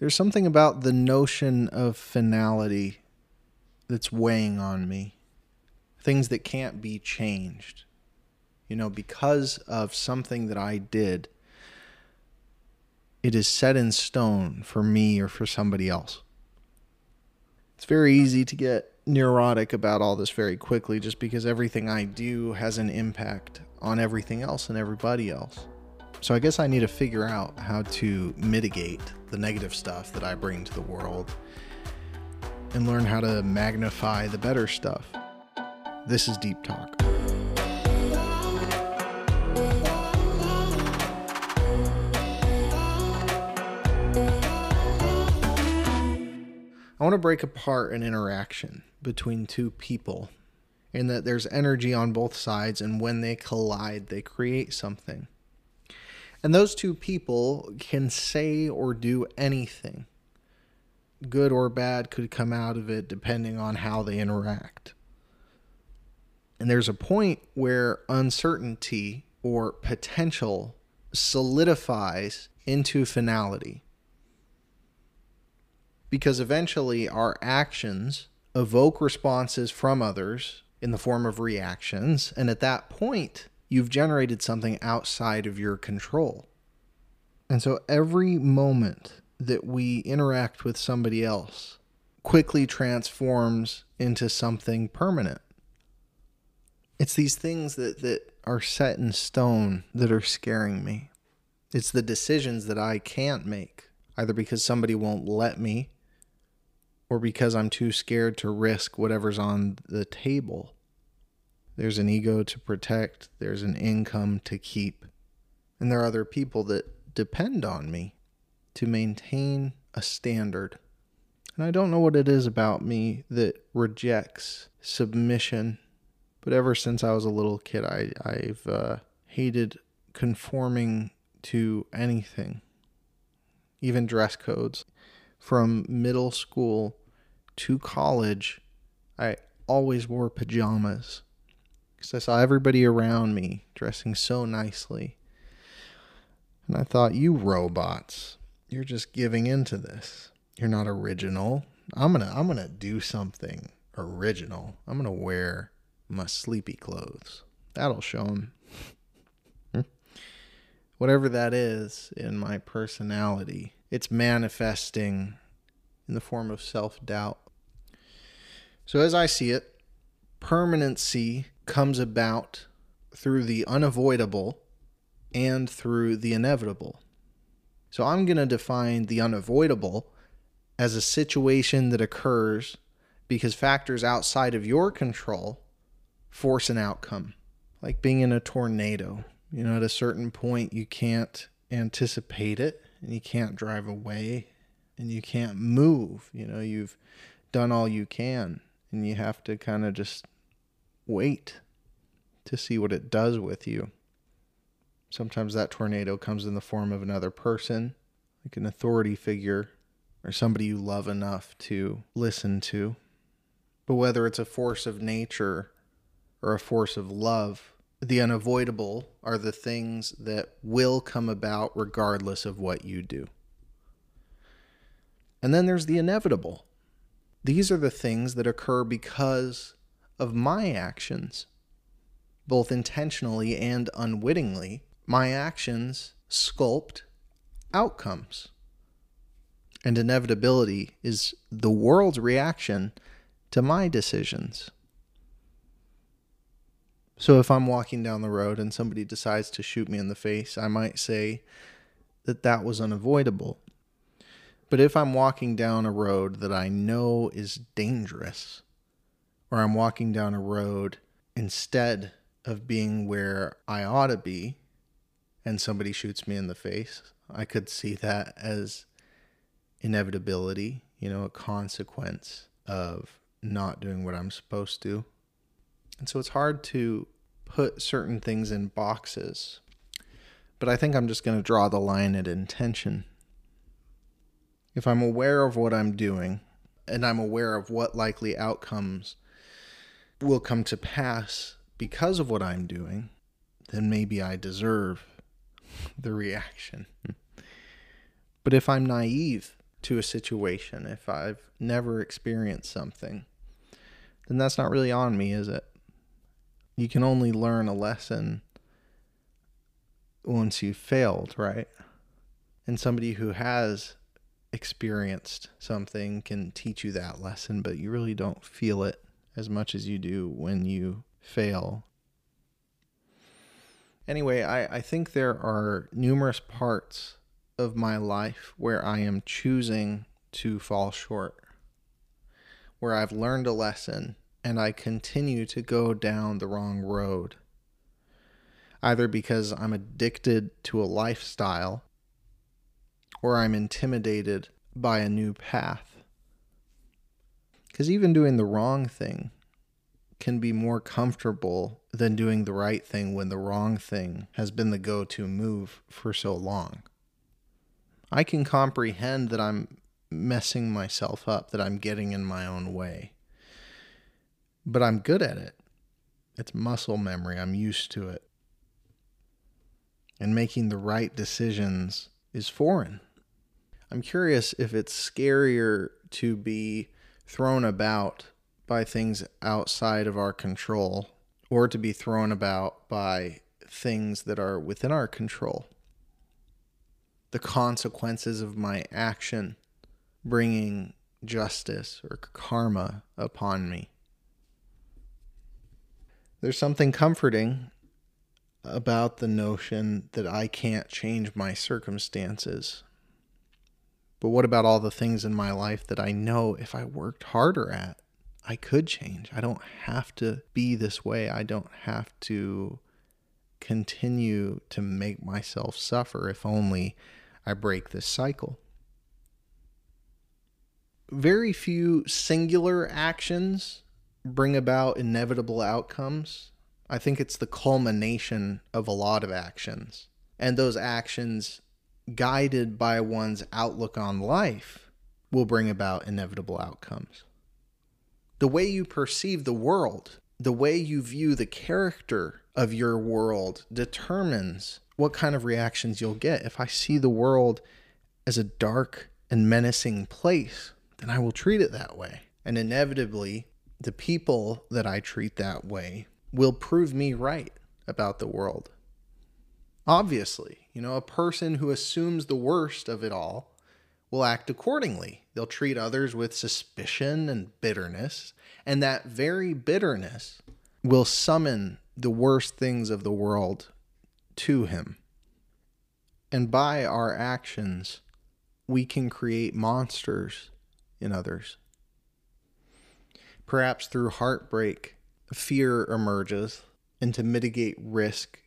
There's something about the notion of finality that's weighing on me. Things that can't be changed. You know, because of something that I did, it is set in stone for me or for somebody else. It's very easy to get neurotic about all this very quickly just because everything I do has an impact on everything else and everybody else. So I guess I need to figure out how to mitigate the negative stuff that I bring to the world and learn how to magnify the better stuff. This is Deep Talk. I want to break apart an interaction between two people in that there's energy on both sides, and when they collide, they create something. And those two people can say or do anything. Good or bad could come out of it depending on how they interact. And there's a point where uncertainty or potential solidifies into finality because eventually our actions evoke responses from others in the form of reactions. And at that point, you've generated something outside of your control. And so every moment that we interact with somebody else quickly transforms into something permanent. It's these things that, that are set in stone that are scaring me. It's the decisions that I can't make, either because somebody won't let me or because I'm too scared to risk whatever's on the table. There's an ego to protect, there's an income to keep, and there are other people that depend on me to maintain a standard. And I don't know what it is about me that rejects submission, but ever since I was a little kid, I, I've uh, hated conforming to anything, even dress codes. From middle school to college, I always wore pajamas because I saw everybody around me dressing so nicely. And I thought, you robots, you're just giving into this. You're not original. I'm to I'm to do something original. I'm to wear my sleepy clothes. That'll show them. Hmm? Whatever that is in my personality, it's manifesting in the form of self doubt. So, as I see it, permanency comes about through the unavoidable and through the inevitable. So, I'm going to define the unavoidable as a situation that occurs because factors outside of your control force an outcome, like being in a tornado. You know, at a certain point, you can't anticipate it and you can't drive away and you can't move. You know, you've done all you can and you have to kind of just wait to see what it does with you. Sometimes that tornado comes in the form of another person, like an authority figure or somebody you love enough to listen to. But whether it's a force of nature or a force of love, the unavoidable are the things that will come about regardless of what you do. And then there's the inevitable. These are the things that occur because of my actions, both intentionally and unwittingly. My actions sculpt outcomes. And inevitability is the world's reaction to my decisions. So if I'm walking down the road and somebody decides to shoot me in the face, I might say that that was unavoidable. But if I'm walking down a road that I know is dangerous, or I'm walking down a road instead of being where I ought to be, and somebody shoots me in the face, I could see that as inevitability, you know, a consequence of not doing what I'm supposed to. And so it's hard to put certain things in boxes. But I think I'm just going to draw the line at intention if I'm aware of what I'm doing and I'm aware of what likely outcomes will come to pass because of what I'm doing, then maybe I deserve the reaction. but if I'm naive to a situation, if I've never experienced something, then that's not really on me, is it? You can only learn a lesson once you've failed, right? And somebody who has experienced something can teach you that lesson, but you really don't feel it as much as you do when you fail. Anyway, I, I think there are numerous parts of my life where I am choosing to fall short, where I've learned a lesson and I continue to go down the wrong road. Either because I'm addicted to a lifestyle or I'm intimidated by a new path. Because even doing the wrong thing can be more comfortable than doing the right thing when the wrong thing has been the go to move for so long. I can comprehend that I'm messing myself up, that I'm getting in my own way. But I'm good at it. It's muscle memory. I'm used to it. And making the right decisions is foreign. I'm curious if it's scarier to be thrown about by things outside of our control or to be thrown about by things that are within our control. The consequences of my action bringing justice or karma upon me. There's something comforting about the notion that I can't change my circumstances. But what about all the things in my life that I know if I worked harder at, I could change? I don't have to be this way. I don't have to continue to make myself suffer if only I break this cycle. Very few singular actions bring about inevitable outcomes. I think it's the culmination of a lot of actions. And those actions guided by one's outlook on life, will bring about inevitable outcomes. The way you perceive the world, the way you view the character of your world determines what kind of reactions you'll get. If I see the world as a dark and menacing place, then I will treat it that way. And inevitably, the people that I treat that way will prove me right about the world. Obviously, you know, a person who assumes the worst of it all will act accordingly. They'll treat others with suspicion and bitterness, and that very bitterness will summon the worst things of the world to him. And by our actions, we can create monsters in others. Perhaps through heartbreak, fear emerges, and to mitigate risk,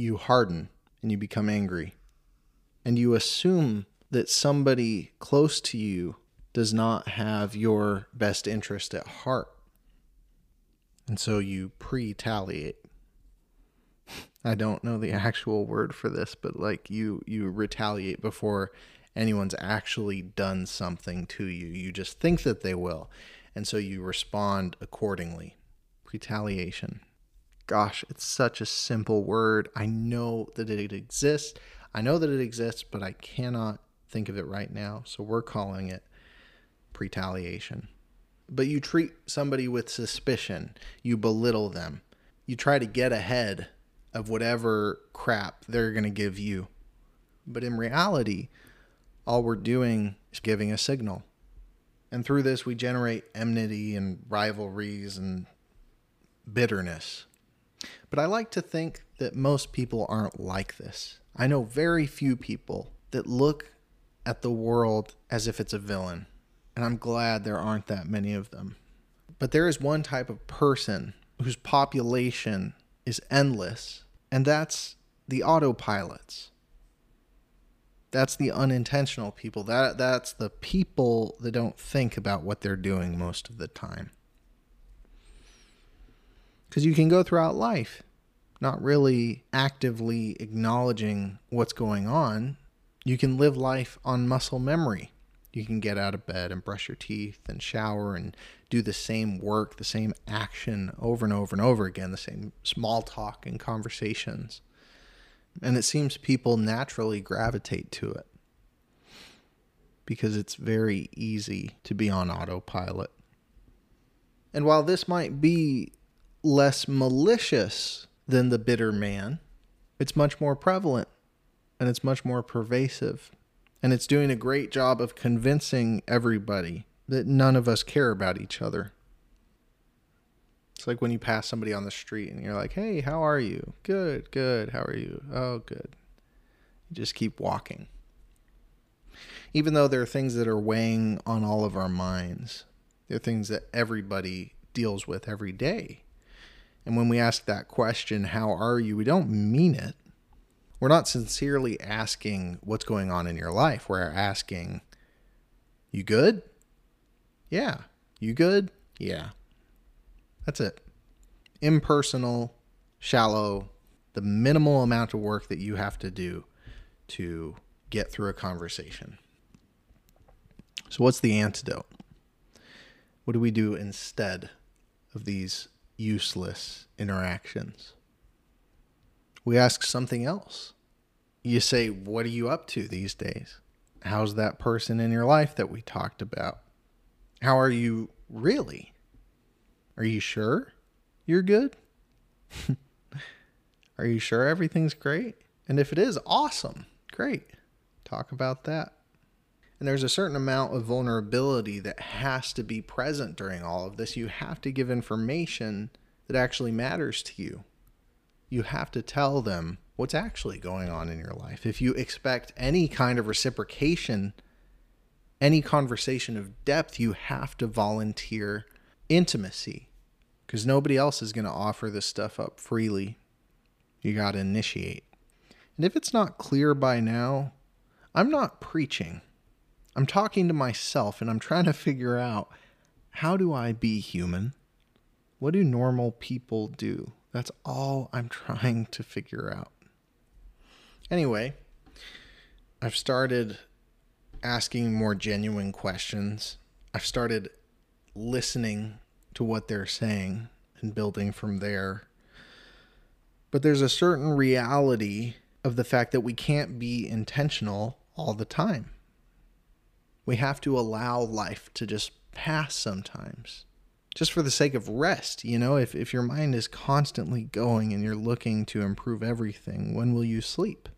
you harden and you become angry. And you assume that somebody close to you does not have your best interest at heart. And so you pre-taliate. I don't know the actual word for this, but like you you retaliate before anyone's actually done something to you. You just think that they will. And so you respond accordingly. Retaliation gosh, it's such a simple word. I know that it exists. I know that it exists, but I cannot think of it right now. So we're calling it pretaliation. But you treat somebody with suspicion, you belittle them, you try to get ahead of whatever crap they're going to give you. But in reality, all we're doing is giving a signal. And through this, we generate enmity and rivalries and bitterness. But I like to think that most people aren't like this. I know very few people that look at the world as if it's a villain, and I'm glad there aren't that many of them. But there is one type of person whose population is endless, and that's the autopilots. That's the unintentional people. That that's the people that don't think about what they're doing most of the time. Because you can go throughout life not really actively acknowledging what's going on. You can live life on muscle memory. You can get out of bed and brush your teeth and shower and do the same work, the same action over and over and over again, the same small talk and conversations. And it seems people naturally gravitate to it because it's very easy to be on autopilot. And while this might be less malicious than the bitter man, it's much more prevalent and it's much more pervasive. And it's doing a great job of convincing everybody that none of us care about each other. It's like when you pass somebody on the street and you're like, hey, how are you? Good, good. How are you? Oh, good. You just keep walking. Even though there are things that are weighing on all of our minds, there are things that everybody deals with every day. And when we ask that question, how are you? We don't mean it. We're not sincerely asking what's going on in your life. We're asking, you good? Yeah. You good? Yeah. That's it. Impersonal, shallow, the minimal amount of work that you have to do to get through a conversation. So, what's the antidote? What do we do instead of these useless interactions? We ask something else. You say, What are you up to these days? How's that person in your life that we talked about? How are you really? Are you sure you're good? are you sure everything's great? And if it is, awesome. Great. Talk about that. And there's a certain amount of vulnerability that has to be present during all of this. You have to give information that actually matters to you. You have to tell them what's actually going on in your life. If you expect any kind of reciprocation, any conversation of depth, you have to volunteer intimacy because nobody else is going to offer this stuff up freely. You got to initiate. And if it's not clear by now, I'm not preaching. I'm talking to myself and I'm trying to figure out how do I be human? What do normal people do? That's all I'm trying to figure out. Anyway, I've started asking more genuine questions. I've started listening to what they're saying and building from there. But there's a certain reality of the fact that we can't be intentional all the time. We have to allow life to just pass sometimes, just for the sake of rest. You know, if, if your mind is constantly going and you're looking to improve everything, when will you sleep?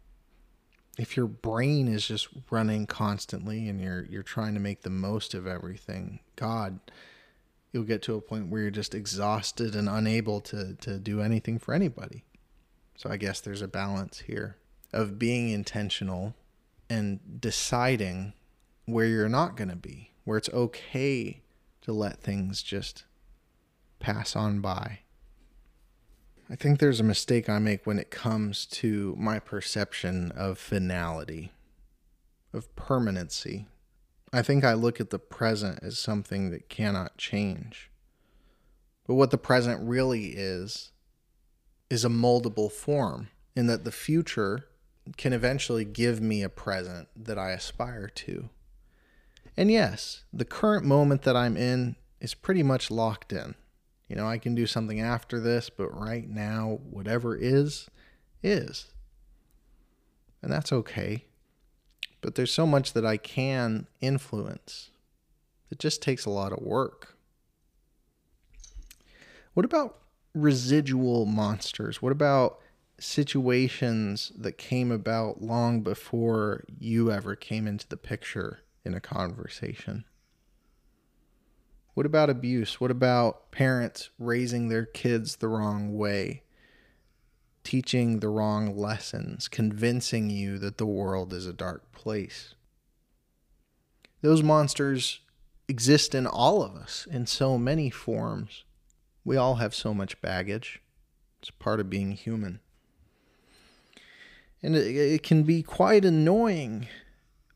If your brain is just running constantly and you're you're trying to make the most of everything, God, you'll get to a point where you're just exhausted and unable to to do anything for anybody. So I guess there's a balance here of being intentional and deciding where you're not going to be, where it's okay to let things just pass on by. I think there's a mistake I make when it comes to my perception of finality, of permanency. I think I look at the present as something that cannot change. But what the present really is, is a moldable form, in that the future can eventually give me a present that I aspire to. And yes, the current moment that I'm in is pretty much locked in. You know, I can do something after this, but right now, whatever is, is. And that's okay. But there's so much that I can influence. It just takes a lot of work. What about residual monsters? What about situations that came about long before you ever came into the picture? In a conversation? What about abuse? What about parents raising their kids the wrong way, teaching the wrong lessons, convincing you that the world is a dark place? Those monsters exist in all of us in so many forms. We all have so much baggage. It's part of being human. And it, it can be quite annoying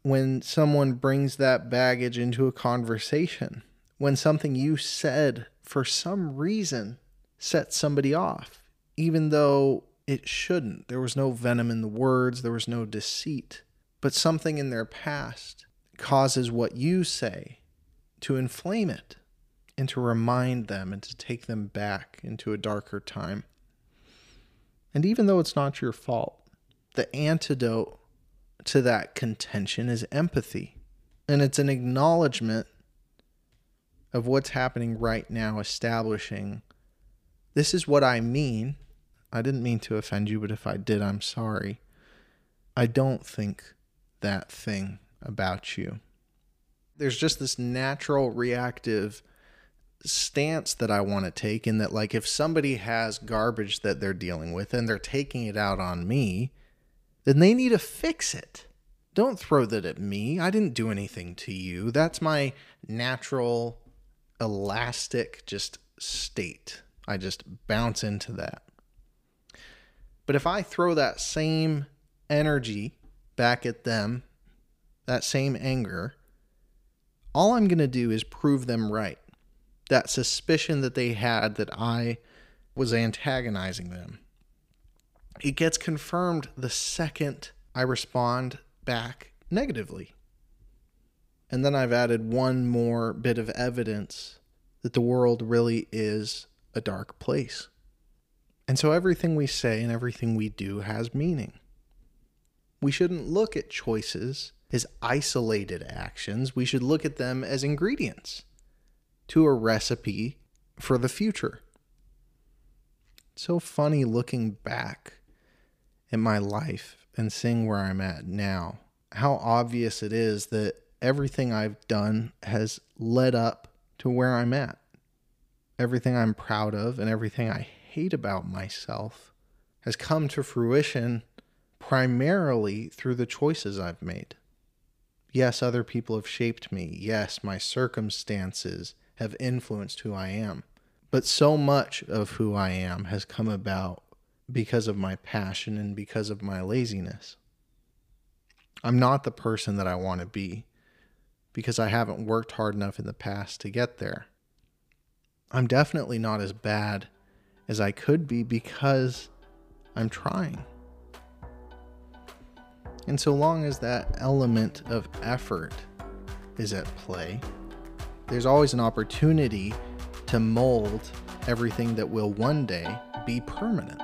when someone brings that baggage into a conversation, when something you said for some reason sets somebody off, even though it shouldn't. There was no venom in the words, there was no deceit, but something in their past causes what you say to inflame it and to remind them and to take them back into a darker time. And even though it's not your fault, the antidote to that contention is empathy. And it's an acknowledgement of what's happening right now, establishing this is what I mean. I didn't mean to offend you, but if I did, I'm sorry. I don't think that thing about you. There's just this natural reactive stance that I want to take in that, like, if somebody has garbage that they're dealing with and they're taking it out on me, then they need to fix it. Don't throw that at me. I didn't do anything to you. That's my natural, elastic, just state. I just bounce into that. But if I throw that same energy back at them, that same anger, all I'm going to do is prove them right. That suspicion that they had that I was antagonizing them. It gets confirmed the second I respond back negatively. And then I've added one more bit of evidence that the world really is a dark place. And so everything we say and everything we do has meaning. We shouldn't look at choices as isolated actions, we should look at them as ingredients to a recipe for the future. It's so funny looking back at my life and seeing where I'm at now. How obvious it is that everything I've done has led up to where I'm at. Everything I'm proud of and everything I hate about myself has come to fruition primarily through the choices I've made. Yes, other people have shaped me. Yes, my circumstances have influenced who I am. But so much of who I am has come about because of my passion and because of my laziness. I'm not the person that I want to be because I haven't worked hard enough in the past to get there. I'm definitely not as bad as I could be because I'm trying. And so long as that element of effort is at play, there's always an opportunity to mold everything that will one day be permanent.